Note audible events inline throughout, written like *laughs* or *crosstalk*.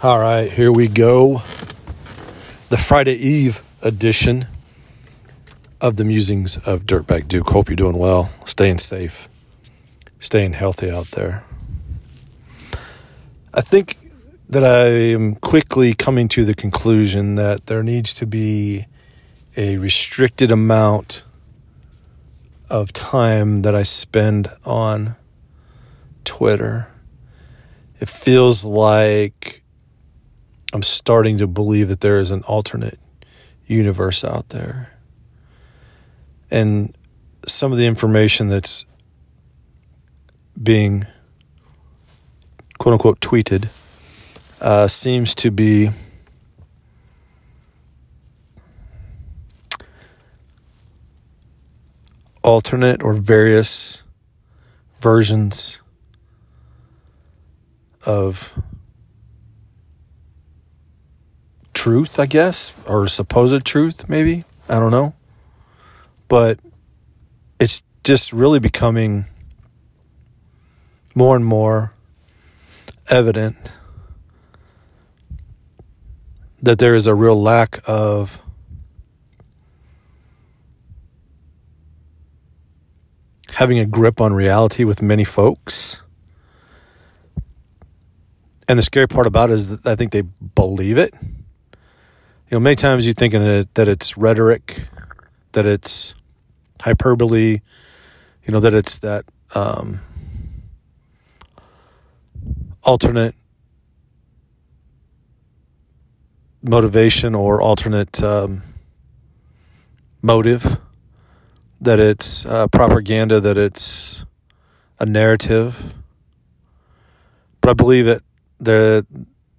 All right, here we go. The Friday Eve edition of the musings of Dirtbag Duke. Hope you're doing well, staying safe, staying healthy out there. I think that I am quickly coming to the conclusion that there needs to be a restricted amount of time that I spend on Twitter. It feels like I'm starting to believe that there is an alternate universe out there. And some of the information that's being quote unquote tweeted uh, seems to be alternate or various versions of truth, I guess, or supposed truth, maybe. I don't know. But it's just really becoming more and more evident that there is a real lack of having a grip on reality with many folks. And the scary part about it is that I think they believe it you know, many times you think it, that it's rhetoric, that it's hyperbole, you know, that it's that um, alternate motivation or alternate um, motive, that it's uh, propaganda, that it's a narrative. But I believe that the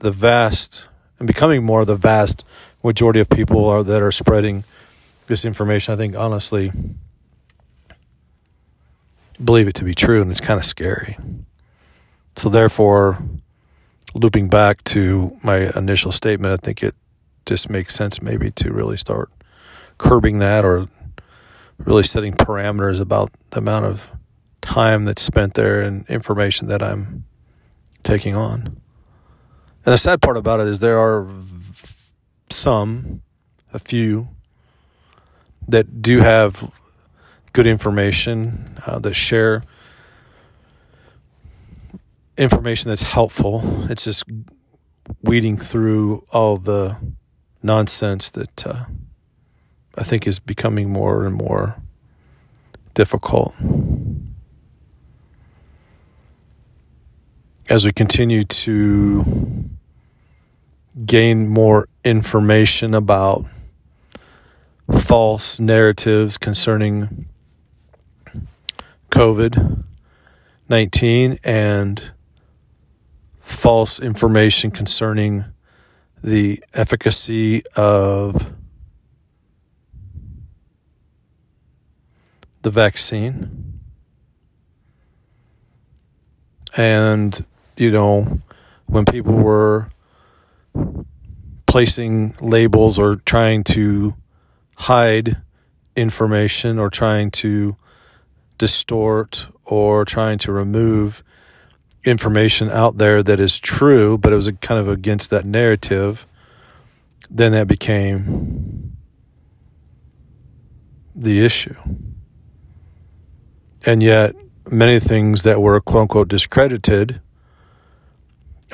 the vast and becoming more the vast majority of people are that are spreading this information. I think honestly believe it to be true, and it's kind of scary. So therefore, looping back to my initial statement, I think it just makes sense maybe to really start curbing that or really setting parameters about the amount of time that's spent there and information that I'm taking on. And the sad part about it is there are some, a few, that do have good information, uh, that share information that's helpful. It's just weeding through all the nonsense that uh, I think is becoming more and more difficult. As we continue to gain more information about false narratives concerning COVID 19 and false information concerning the efficacy of the vaccine. And, you know, when people were placing labels or trying to hide information or trying to distort or trying to remove information out there that is true, but it was kind of against that narrative, then that became the issue. And yet, many things that were quote unquote discredited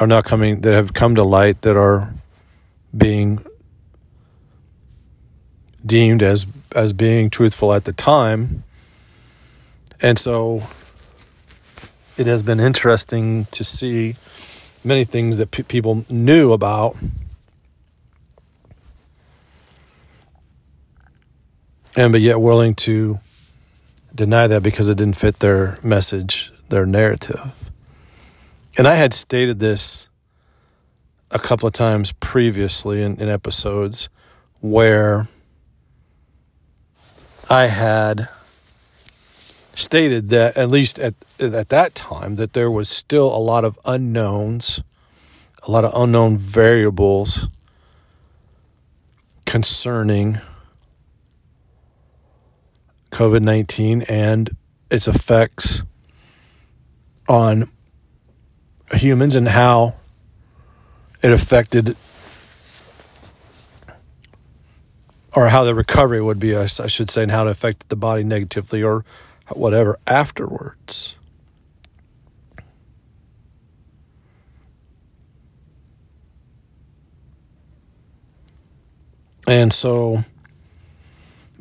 are now coming that have come to light that are being deemed as as being truthful at the time. And so it has been interesting to see many things that pe- people knew about. And but yet willing to deny that because it didn't fit their message their narrative and I had stated this a couple of times previously in, in episodes where I had stated that at least at at that time that there was still a lot of unknowns, a lot of unknown variables concerning COVID-19 and its effects on humans and how it affected or how the recovery would be, I should say, and how it affected the body negatively or whatever afterwards. And so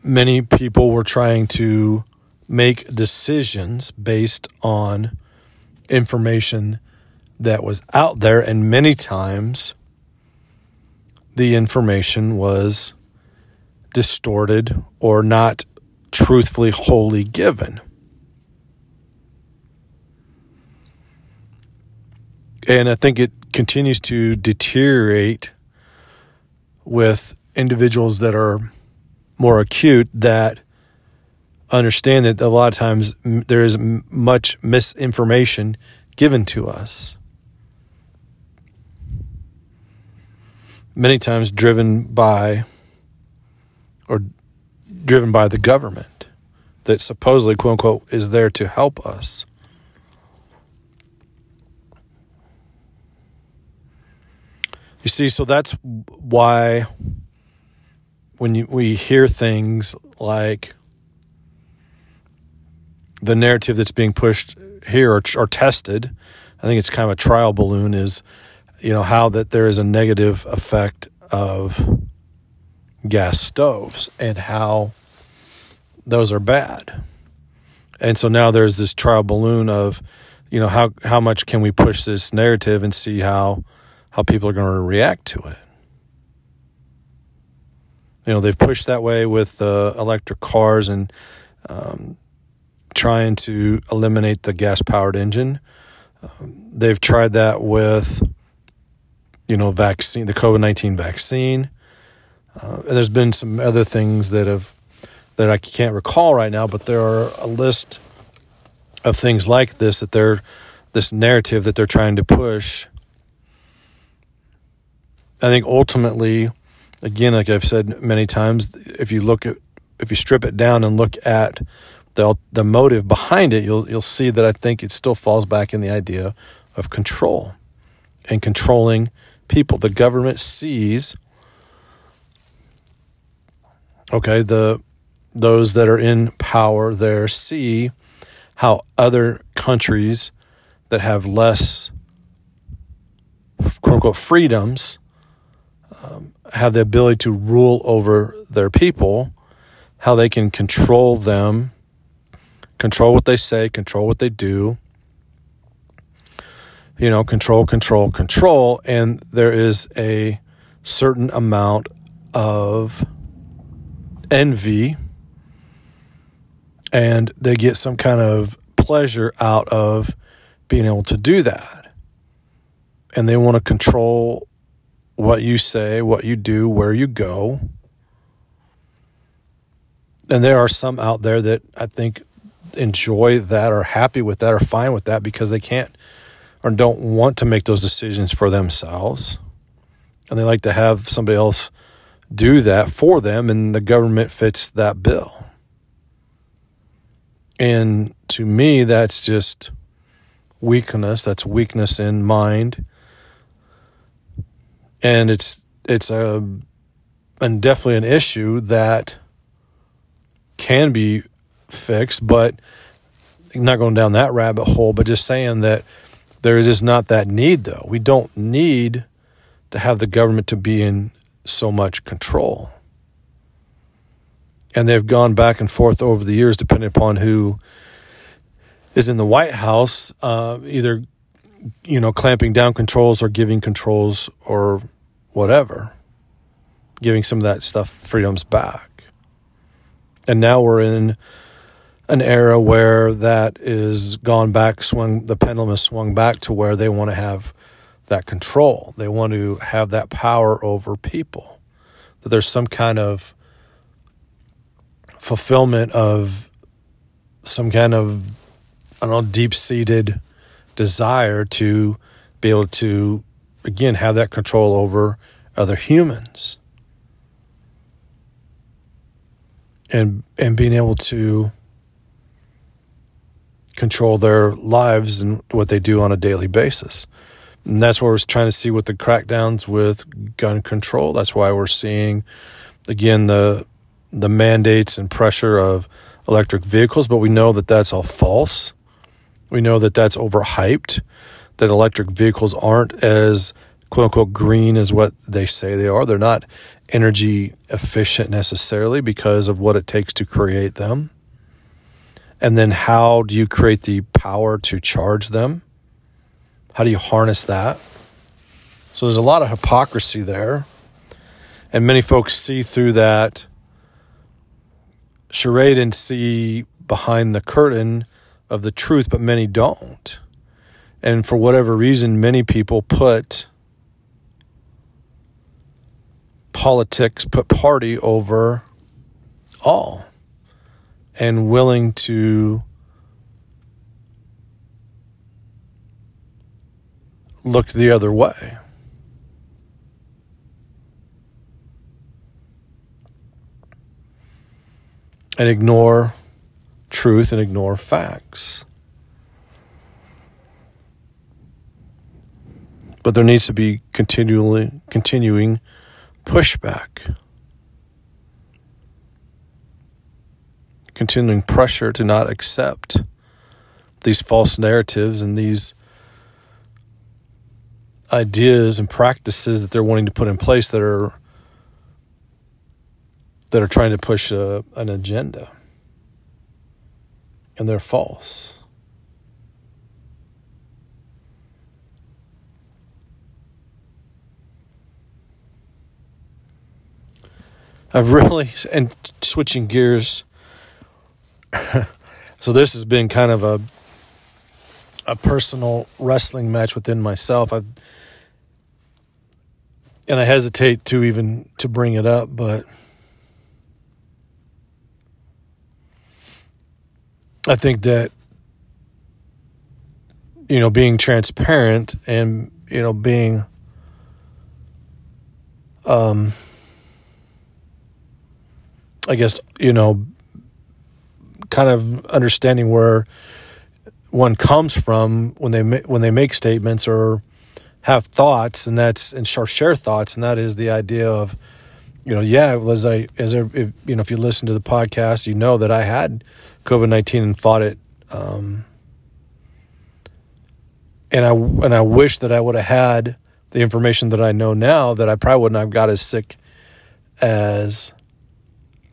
many people were trying to make decisions based on information that was out there, and many times the information was distorted or not truthfully wholly given. And I think it continues to deteriorate with individuals that are more acute that understand that a lot of times there is much misinformation given to us. Many times driven by or driven by the government that supposedly, quote unquote, is there to help us. You see, so that's why when you, we hear things like the narrative that's being pushed here or, or tested, I think it's kind of a trial balloon, is you know how that there is a negative effect of gas stoves and how those are bad. And so now there's this trial balloon of, you know, how how much can we push this narrative and see how how people are going to react to it. You know, they've pushed that way with uh, electric cars and um, trying to eliminate the gas powered engine. Um, they've tried that with, you know, vaccine, the COVID 19 vaccine. Uh, and there's been some other things that have that I can't recall right now, but there are a list of things like this that they're this narrative that they're trying to push. I think ultimately, again, like I've said many times, if you look at if you strip it down and look at the the motive behind it, you'll you'll see that I think it still falls back in the idea of control and controlling people. The government sees okay, the those that are in power there see how other countries that have less quote unquote freedoms um, have the ability to rule over their people, how they can control them, control what they say, control what they do. You know, control, control, control. And there is a certain amount of envy and they get some kind of pleasure out of being able to do that. And they want to control what you say, what you do, where you go. And there are some out there that I think enjoy that or happy with that or fine with that because they can't or don't want to make those decisions for themselves. And they like to have somebody else do that for them, and the government fits that bill. And to me, that's just weakness. That's weakness in mind, and it's it's a and definitely an issue that can be fixed, but not going down that rabbit hole. But just saying that there is just not that need, though. We don't need to have the government to be in so much control. And they've gone back and forth over the years, depending upon who is in the White House, uh, either you know clamping down controls or giving controls or whatever, giving some of that stuff freedoms back. And now we're in an era where that is gone back, swung the pendulum has swung back to where they want to have that control. They want to have that power over people. That there's some kind of fulfillment of some kind of I don't know deep seated desire to be able to again have that control over other humans and and being able to control their lives and what they do on a daily basis And that's why we're trying to see what the crackdowns with gun control. That's why we're seeing, again, the the mandates and pressure of electric vehicles. But we know that that's all false. We know that that's overhyped. That electric vehicles aren't as quote unquote green as what they say they are. They're not energy efficient necessarily because of what it takes to create them. And then how do you create the power to charge them? How do you harness that? So there's a lot of hypocrisy there. And many folks see through that charade and see behind the curtain of the truth, but many don't. And for whatever reason, many people put politics, put party over all, and willing to look the other way. And ignore truth and ignore facts. But there needs to be continually continuing pushback. Continuing pressure to not accept these false narratives and these ideas and practices that they're wanting to put in place that are that are trying to push a, an agenda. And they're false. I've *laughs* really and switching gears *laughs* so this has been kind of a a personal wrestling match within myself. I've and I hesitate to even to bring it up, but I think that you know being transparent and you know being um I guess you know kind of understanding where one comes from when they when they make statements or have thoughts, and that's and share thoughts, and that is the idea of, you know, yeah, as I as I, if, you know, if you listen to the podcast, you know that I had COVID nineteen and fought it, um, and I and I wish that I would have had the information that I know now that I probably wouldn't have got as sick as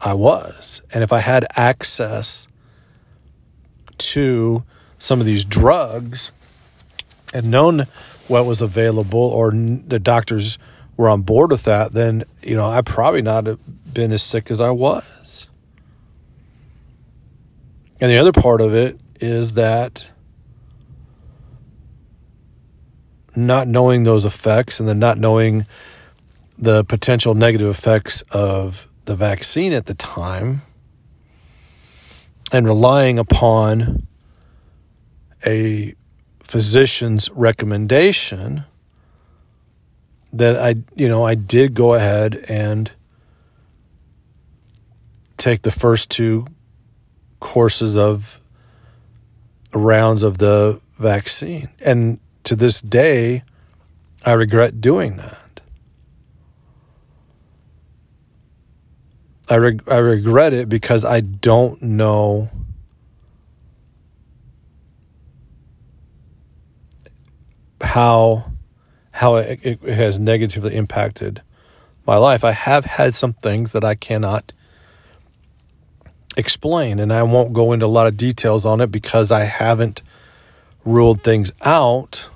I was, and if I had access to some of these drugs and known what was available or the doctors were on board with that, then, you know, I probably not have been as sick as I was. And the other part of it is that not knowing those effects and then not knowing the potential negative effects of the vaccine at the time and relying upon a physician's recommendation that I, you know, I did go ahead and take the first two courses of rounds of the vaccine. And to this day, I regret doing that. I, reg- I regret it because I don't know how how it, it has negatively impacted my life. I have had some things that I cannot explain, and I won't go into a lot of details on it because I haven't ruled things out.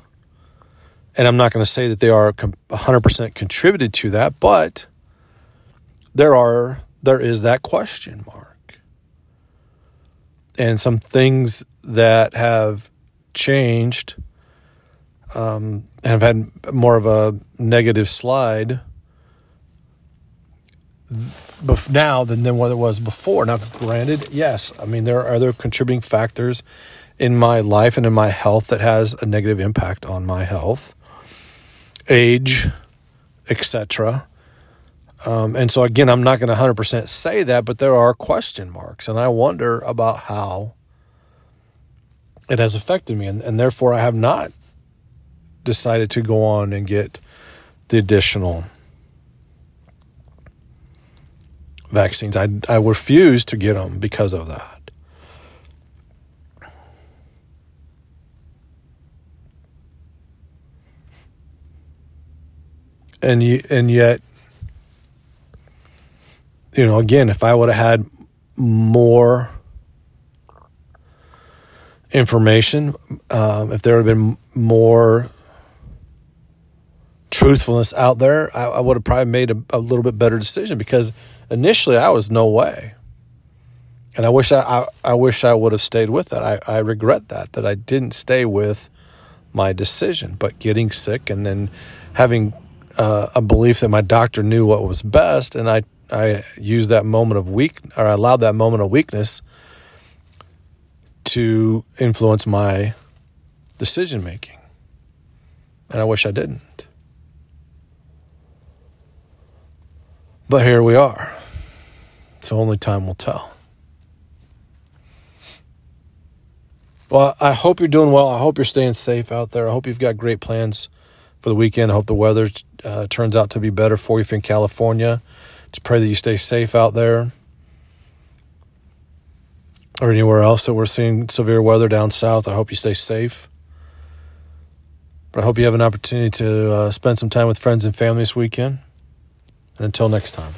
And I'm not going to say that they are 100% contributed to that, but there are there is that question mark. And some things that have changed um, have had more of a negative slide now than, than what it was before. Now, granted, yes, I mean, there are other contributing factors in my life and in my health that has a negative impact on my health, age, etc. Um, and so, again, I'm not going to 100% say that, but there are question marks. And I wonder about how it has affected me. And, and therefore, I have not decided to go on and get the additional vaccines. I, I refused to get them because of that. And, and yet, you know, again, if I would have had more information, um, if there had been more truthfulness out there, I, I would have probably made a, a, little bit better decision because initially I was no way. And I wish I, I, I wish I would have stayed with that. I, I regret that, that I didn't stay with my decision. But getting sick and then having uh, a belief that my doctor knew what was best, and I I used that moment of weak or I allowed that moment of weakness to influence my decision making. And I wish I didn't. But here we are. So only time will tell. Well, I hope you're doing well. I hope you're staying safe out there. I hope you've got great plans for the weekend. I hope the weather uh, turns out to be better for you if you're in California. Just pray that you stay safe out there or anywhere else that we're seeing severe weather down south. I hope you stay safe. But I hope you have an opportunity to uh, spend some time with friends and family this weekend. And until next time.